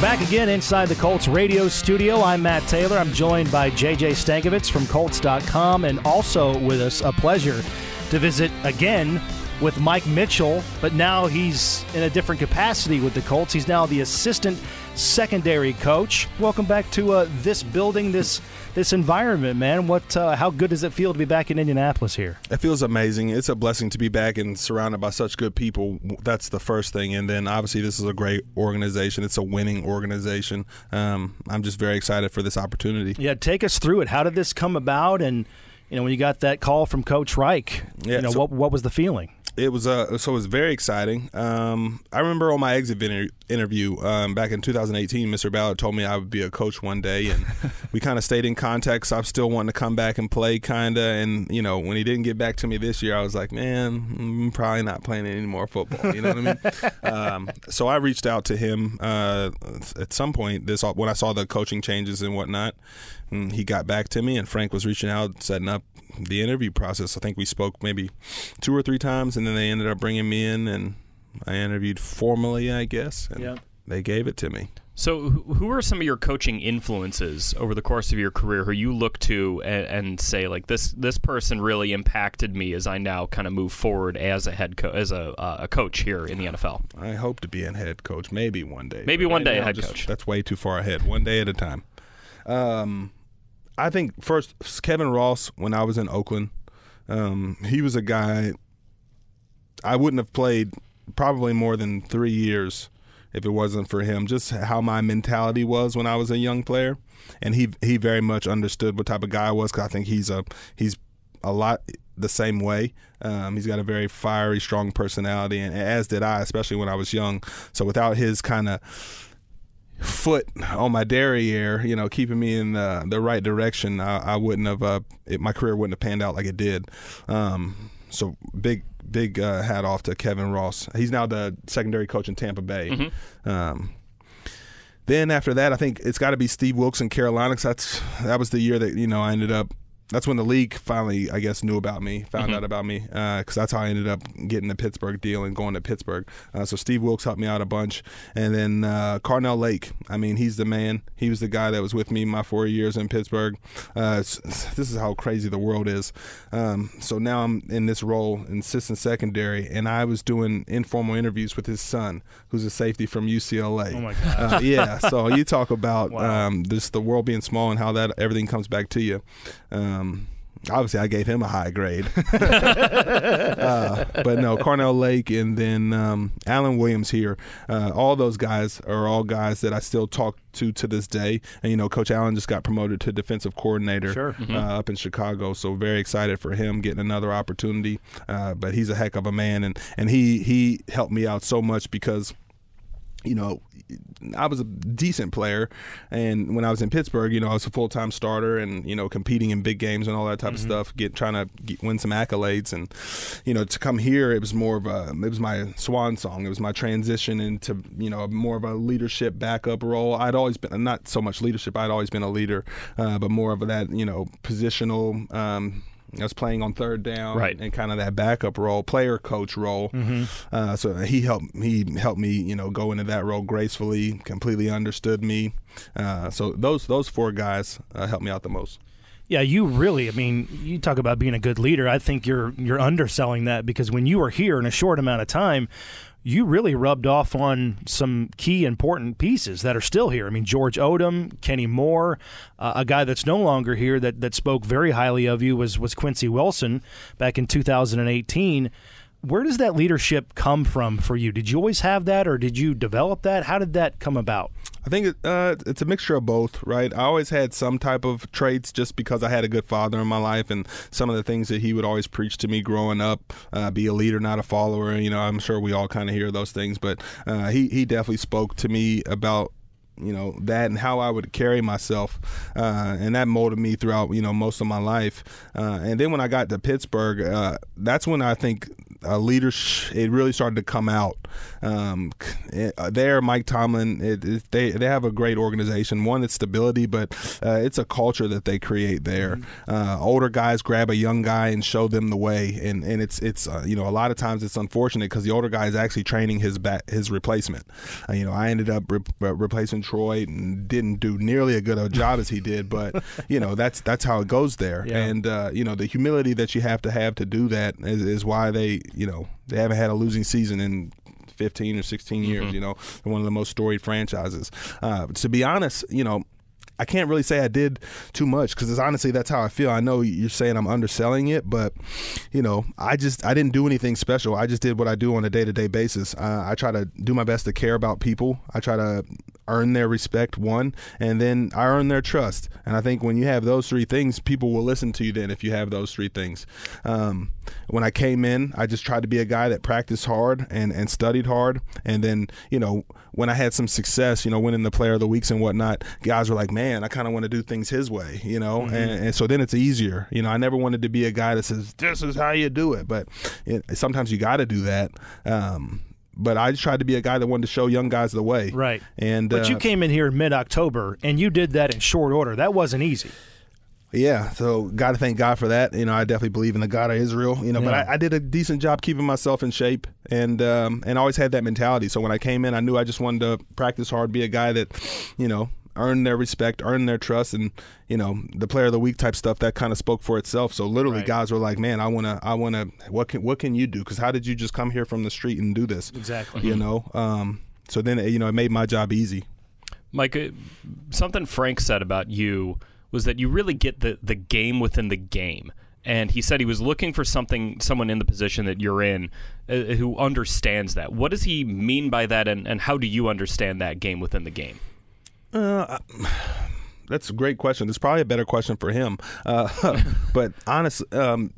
Back again inside the Colts radio studio. I'm Matt Taylor. I'm joined by JJ Stankevitz from Colts.com, and also with us, a pleasure to visit again with Mike Mitchell, but now he's in a different capacity with the Colts. He's now the assistant secondary coach. Welcome back to uh, this building, this this environment, man. What? Uh, how good does it feel to be back in Indianapolis here? It feels amazing. It's a blessing to be back and surrounded by such good people. That's the first thing, and then obviously this is a great organization. It's a winning organization. Um, I'm just very excited for this opportunity. Yeah, take us through it. How did this come about? And you know, when you got that call from Coach Reich, yeah, you know, so, what what was the feeling? it was uh, so it was very exciting. Um, I remember on my exit interview um, back in 2018, Mr. Ballard told me I would be a coach one day, and we kind of stayed in contact. So I'm still wanting to come back and play, kind of. And you know, when he didn't get back to me this year, I was like, man, I'm probably not playing any more football. You know what I mean? um, so I reached out to him uh, at some point this when I saw the coaching changes and whatnot. And he got back to me, and Frank was reaching out, setting up the interview process. I think we spoke maybe two or three times, and then they ended up bringing me in, and I interviewed formally, I guess, and yep. they gave it to me. So, who are some of your coaching influences over the course of your career who you look to and, and say like this this person really impacted me as I now kind of move forward as a head co- as a uh, a coach here in the NFL? I hope to be a head coach, maybe one day. Maybe one day, a head just, coach. That's way too far ahead. One day at a time. Um, I think first Kevin Ross when I was in Oakland, um, he was a guy I wouldn't have played probably more than three years if it wasn't for him. Just how my mentality was when I was a young player, and he he very much understood what type of guy I was. Cause I think he's a he's a lot the same way. Um, he's got a very fiery, strong personality, and as did I, especially when I was young. So without his kind of foot on my derriere, you know, keeping me in the, the right direction, I, I wouldn't have, uh, it, my career wouldn't have panned out like it did. Um, so big, big uh, hat off to Kevin Ross. He's now the secondary coach in Tampa Bay. Mm-hmm. Um, then after that, I think it's got to be Steve Wilks in Carolina. Cause that's that was the year that you know I ended up that's when the league finally, I guess, knew about me, found mm-hmm. out about me, because uh, that's how I ended up getting the Pittsburgh deal and going to Pittsburgh. Uh, so Steve Wilks helped me out a bunch, and then uh, Carnell Lake. I mean, he's the man. He was the guy that was with me my four years in Pittsburgh. Uh, this is how crazy the world is. Um, so now I'm in this role in assistant secondary, and I was doing informal interviews with his son, who's a safety from UCLA. Oh my god! Uh, yeah. So you talk about wow. um, this the world being small and how that everything comes back to you. Um, um, obviously, I gave him a high grade. uh, but no, Carnell Lake and then um, Alan Williams here. Uh, all those guys are all guys that I still talk to to this day. And you know, Coach Alan just got promoted to defensive coordinator sure. mm-hmm. uh, up in Chicago, so very excited for him getting another opportunity. Uh, but he's a heck of a man, and and he he helped me out so much because you know, I was a decent player, and when I was in Pittsburgh, you know, I was a full time starter, and you know, competing in big games and all that type mm-hmm. of stuff, get trying to get, win some accolades, and you know, to come here, it was more of a, it was my swan song, it was my transition into you know more of a leadership backup role. I'd always been not so much leadership, I'd always been a leader, uh, but more of that you know positional. Um, I was playing on third down, right. and kind of that backup role, player coach role. Mm-hmm. Uh, so he helped he helped me, you know, go into that role gracefully. Completely understood me. Uh, so those those four guys uh, helped me out the most. Yeah, you really. I mean, you talk about being a good leader. I think you're you're underselling that because when you were here in a short amount of time, you really rubbed off on some key important pieces that are still here. I mean, George Odom, Kenny Moore, uh, a guy that's no longer here that, that spoke very highly of you was, was Quincy Wilson back in 2018. Where does that leadership come from for you? Did you always have that, or did you develop that? How did that come about? I think uh, it's a mixture of both, right? I always had some type of traits just because I had a good father in my life, and some of the things that he would always preach to me growing up: uh, be a leader, not a follower. You know, I'm sure we all kind of hear those things, but uh, he he definitely spoke to me about you know that and how I would carry myself, uh, and that molded me throughout you know most of my life. Uh, and then when I got to Pittsburgh, uh, that's when I think uh, leadership. It really started to come out. Um, it, uh, there, Mike Tomlin, it, it, they they have a great organization. One, it's stability, but uh, it's a culture that they create there. Mm-hmm. Uh, older guys grab a young guy and show them the way, and and it's it's uh, you know a lot of times it's unfortunate because the older guy is actually training his back his replacement. Uh, you know, I ended up re- replacing Troy and didn't do nearly a good a job as he did, but you know that's that's how it goes there. Yeah. And you know the humility that you have to have to do that is, is why they you know they haven't had a losing season in 15 or 16 years. Mm-hmm. You know, one of the most storied franchises. Uh, to be honest, you know. I can't really say I did too much because honestly that's how I feel. I know you're saying I'm underselling it, but you know I just I didn't do anything special. I just did what I do on a day to day basis. Uh, I try to do my best to care about people. I try to earn their respect one and then i earn their trust. And i think when you have those three things people will listen to you then if you have those three things. Um, when i came in i just tried to be a guy that practiced hard and, and studied hard. And then you know when i had some success you know winning the player of the weeks and whatnot guys were like man i kind of want to do things his way you know? Mm-hmm. and, and, so then it's easier. You know i never wanted to be a guy that says this is how you do it. But it, sometimes you got to do that um, but I tried to be a guy that wanted to show young guys the way. Right. And but uh, you came in here in mid October, and you did that in short order. That wasn't easy. Yeah, so got to thank God for that. You know, I definitely believe in the God of Israel. You know, yeah. but I, I, did a decent job keeping myself in shape, and um, and always had that mentality. So when I came in, I knew I just wanted to practice hard, be a guy that, you know, earn their respect, earn their trust, and you know the player of the week type stuff that kind of spoke for itself. So literally, right. guys were like, "Man, I want to, I want to. What can, what can you do? Because how did you just come here from the street and do this? Exactly. You know. Um, so then, you know, it made my job easy. Mike, uh, something Frank said about you was that you really get the the game within the game and he said he was looking for something someone in the position that you're in uh, who understands that what does he mean by that and, and how do you understand that game within the game uh, that's a great question. It's probably a better question for him. Uh, but honestly, um,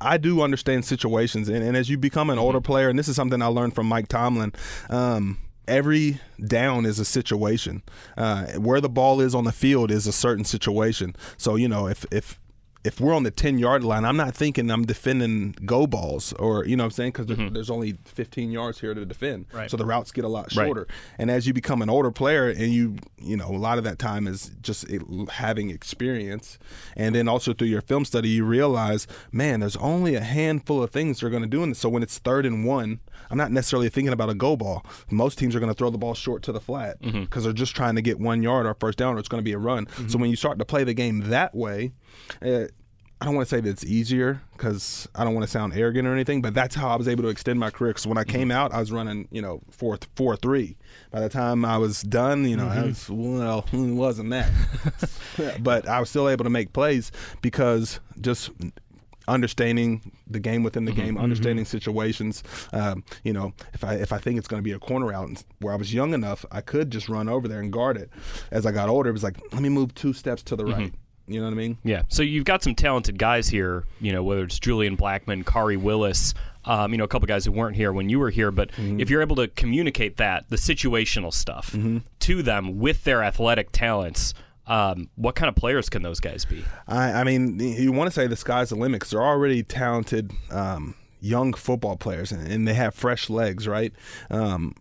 I do understand situations, and, and, as you become an older player, and this is something I learned from Mike Tomlin. Um, every down is a situation. Uh, where the ball is on the field is a certain situation. So you know, if if if we're on the 10 yard line, I'm not thinking I'm defending go balls or, you know what I'm saying? Because mm-hmm. there's only 15 yards here to defend. Right. So the routes get a lot shorter. Right. And as you become an older player and you, you know, a lot of that time is just having experience. And then also through your film study, you realize, man, there's only a handful of things they're going to do. in this. so when it's third and one, I'm not necessarily thinking about a go ball. Most teams are going to throw the ball short to the flat because mm-hmm. they're just trying to get one yard or first down or it's going to be a run. Mm-hmm. So when you start to play the game that way, uh, I don't want to say that it's easier because I don't want to sound arrogant or anything, but that's how I was able to extend my career. Because when I mm-hmm. came out, I was running, you know, four four three. By the time I was done, you know, mm-hmm. I was well, it wasn't that, but I was still able to make plays because just understanding the game within the mm-hmm, game, understanding mm-hmm. situations. Um, you know, if I if I think it's going to be a corner out and where I was young enough, I could just run over there and guard it. As I got older, it was like, let me move two steps to the mm-hmm. You know what I mean? Yeah. So you've got some talented guys here. You know, whether it's Julian Blackmon, Khari Willis. Um, you know, a couple guys who weren't here when you were here. But mm-hmm. if you're able to communicate that, the situational stuff, mm-hmm. to them with their athletic talents. Um, what kind of players can those guys be? I, I mean, you want to say the sky's the limit because they're already talented um, young football players and, and, they have fresh legs, right? Um,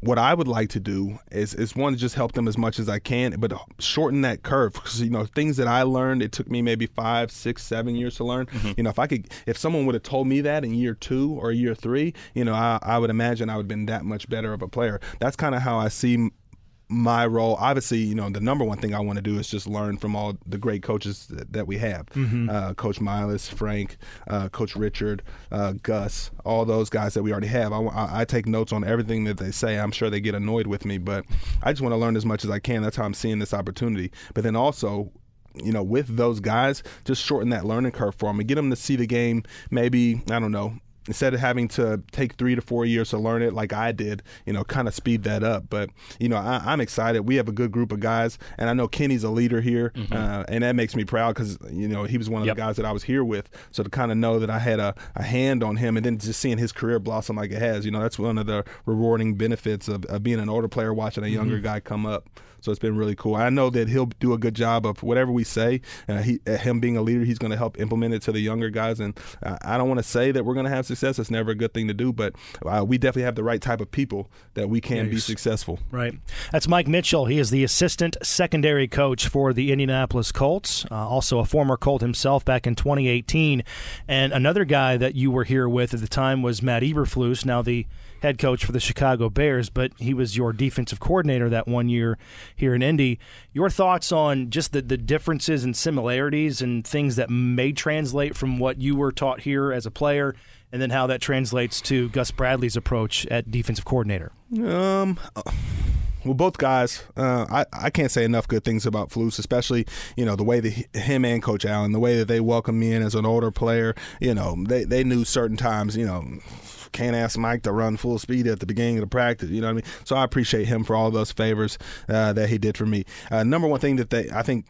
what I would like to do is is one to just help them as much as I can, but shorten that curve because you know things that I learned it took me maybe five, six, seven years to learn. Mm-hmm. You know, if I could, if someone would have told me that in year two or year three, you know, I, I would imagine I would have been that much better of a player. That's kind of how I see my role obviously you know the number one thing i want to do is just learn from all the great coaches that, that we have. Mm-hmm. uh, coach Milus frank uh, coach richard uh, gus all those guys that we already have. I, I, I, take notes on everything that they say. I'm sure they get annoyed with me but i just want to learn as much as i can. That's how i'm seeing this opportunity. But then also you know, with those guys, just shorten that learning curve for them and get them to see the game maybe, I don't know, instead of having to take three to four years to learn it like I did, you know, kind of speed that up. But you know, I, am excited. We have a good group of guys, and I know Kenny's a leader here, mm-hmm. uh, and that makes me proud because you know he was one of yep. the guys that I was here with. So to kind of know that I had a, a, hand on him, and then just seeing his career blossom like it has, you know, that's one of the rewarding benefits of, of being an older player watching a younger mm-hmm. guy come up. So it's been really cool. I know that he'll do a good job of whatever we say. Uh, he, uh, him being a leader, he's going to help implement it to the younger guys. And uh, I don't want to say that we're going to have success. It's never a good thing to do, but uh, we definitely have the right type of people that we can be successful. Right. That's Mike Mitchell. He is the assistant secondary coach for the Indianapolis Colts, uh, also a former Colt himself back in 2018. And another guy that you were here with at the time was Matt Eberflus, now the head coach for the Chicago Bears, but he was your defensive coordinator that one year here in Indy. Your thoughts on just the, the differences and similarities and things that may translate from what you were taught here as a player, and then how that translates to Gus Bradley's approach at defensive coordinator? Um. Well, both guys, uh, I, I can't say enough good things about Flus, especially, you know, the way that he, him and Coach Alan, the way that they welcomed me in as an older player. You know, they, they knew certain times, you know, can't ask Mike to run full speed at the beginning of the practice. You know what I mean? So I appreciate him for all those favors uh, that he did for me. Uh, number one thing that they, I think,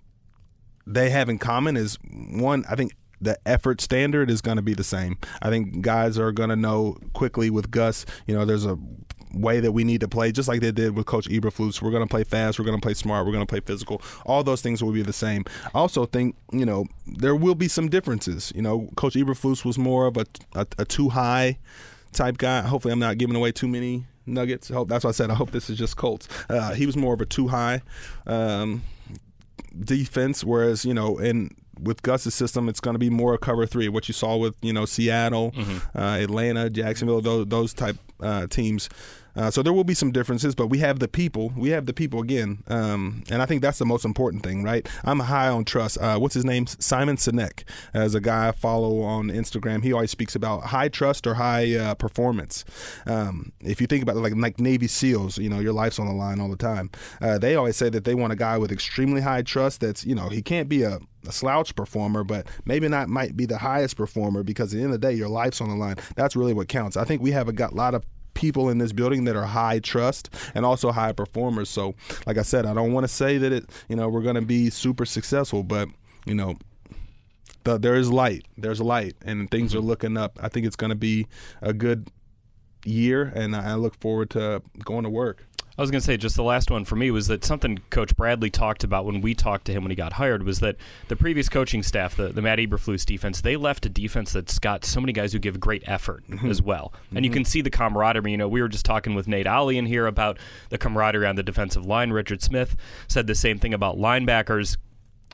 they have in common is one. I think the effort standard is going to be the same. I think guys are going to know quickly with Gus. You know, there's a way that we need to play, just like they did with Coach Eberflus. We're going to play fast. We're going to play smart. We're going to play physical. All those things will be the same. I also think, you know, there will be some differences. You know, Coach Eberflus was more of a, a, a two high type guy. Hopefully, I'm not giving away too many nuggets. Hope that's why I said I hope this is just Colts. Uh, he was more of a two high um, defense, whereas you know in with Gus's system, it's going to be more a cover three. What you saw with you know Seattle, mm-hmm. uh, Atlanta, Jacksonville, those, those type uh, teams. Uh, so there will be some differences, but we have the people. We have the people again, um, and I think that's the most important thing, right? I'm high on trust. Uh, what's his name? Simon Sinek, as a guy I follow on Instagram. He always speaks about high trust or high uh, performance. Um, if you think about it, like like Navy SEALs, you know, your life's on the line all the time. Uh, they always say that they want a guy with extremely high trust. That's you know he can't be a a slouch performer, but maybe not might be the highest performer because at the end of the day, your life's on the line. That's really what counts. I think we have a got, lot of people in this building that are high trust and also high performers. So, like I said, I don't want to say that it, you know, we're going to be super successful, but you know, the, there is light. There's light, and things are mm-hmm. looking up. I think it's going to be a good year, and I look forward to going to work. I was going to say just the last one for me was that something Coach Bradley talked about when we talked to him when he got hired was that the previous coaching staff, the, the Matt Eberflus defense, they left a defense that's got so many guys who give great effort mm-hmm. as well, and mm-hmm. you can see the camaraderie. You know, we were just talking with Nate Ollie in here about the camaraderie on the defensive line. Richard Smith said the same thing about linebackers.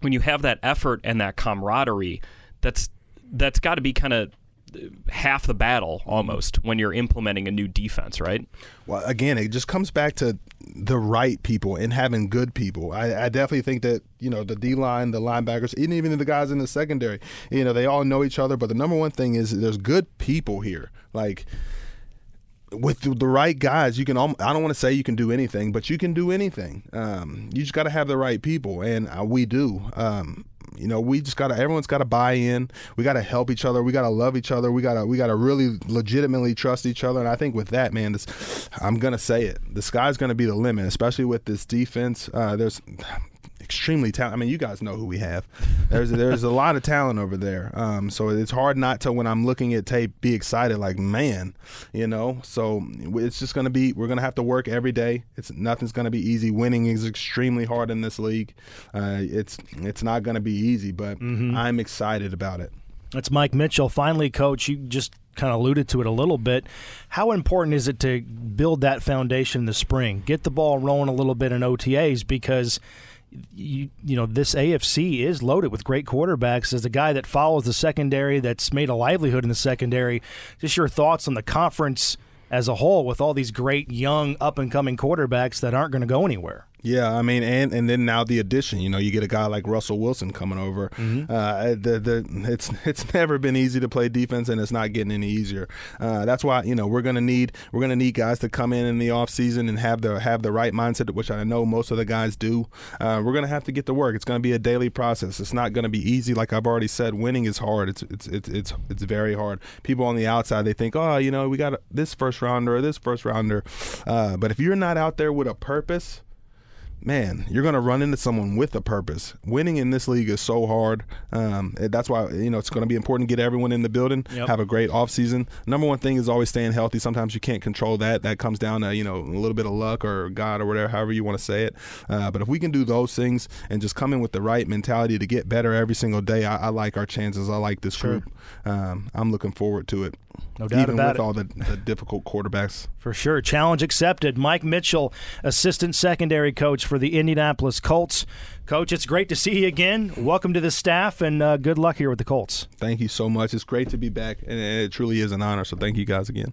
When you have that effort and that camaraderie, that's that's got to be kind of half the battle almost when you're implementing a new defense, right? Well, again, it just comes back to the right people and having good people. I, I definitely think that you know the D line, the linebackers, and even the guys in the secondary, you know, they all know each other. But the number one thing is there's good people here, like with the right guys, you can. I don't want to say you can do anything, but you can do anything. Um, you just got to have the right people, and uh, we do. Um, you know, we just gotta everyone's gotta buy in. We gotta help each other. We gotta love each other. We gotta we gotta really legitimately trust each other. And I think with that, man, this I'm gonna say it. The sky's gonna be the limit, especially with this defense. Uh, there's extremely talented. I mean, you guys know who we have. There's there's a lot of talent over there. Um, so it's hard not to when I'm looking at tape be excited like man, you know. So it's just gonna be we're gonna have to work every day. It's nothing's gonna be easy. Winning is extremely hard in this league. Uh, it's it's not gonna be easy, but mm-hmm. I'm excited about it. That's Mike Mitchell. Finally, coach, you just kind of alluded to it a little bit. How important is it to build that foundation in the spring? Get the ball rolling a little bit in OTAs because you you know this AFC is loaded with great quarterbacks. As a guy that follows the secondary, that's made a livelihood in the secondary, just your thoughts on the conference as a whole with all these great young up and coming quarterbacks that aren't going to go anywhere. Yeah, I mean, and and then now the addition. You know, you get a guy like Russell Wilson coming over. Mm-hmm. Uh, the the it's it's never been easy to play defense, and it's not getting any easier. Uh, that's why you know we're gonna need we're gonna need guys to come in in the off season and have the have the right mindset, which I know most of the guys do. Uh, we're gonna have to get to work. It's gonna be a daily process. It's not gonna be easy. Like I've already said, winning is hard. It's it's it's it's it's very hard. People on the outside they think, oh, you know, we got this first rounder or this first rounder, uh, but if you're not out there with a purpose man, you're going to run into someone with a purpose. Winning in this league is so hard. Um, that's why you know it's going to be important to get everyone in the building. Yep. Have a great off season. Number one thing is always staying healthy. Sometimes you can't control that. That comes down to you know a little bit of luck or God or whatever, however you want to say it. Uh, but if we can do those things and just come in with the right mentality to get better every single day, I, I like our chances. I like this sure. group. Um, I'm looking forward to it. No doubt even about with it. all the, the difficult quarterbacks. For sure. Challenge accepted. Mike Mitchell, assistant secondary coach for the Indianapolis Colts. Coach, it's great to see you again. Welcome to the staff, and uh, good luck here with the Colts. Thank you so much. It's great to be back, and it truly is an honor. So thank you guys again.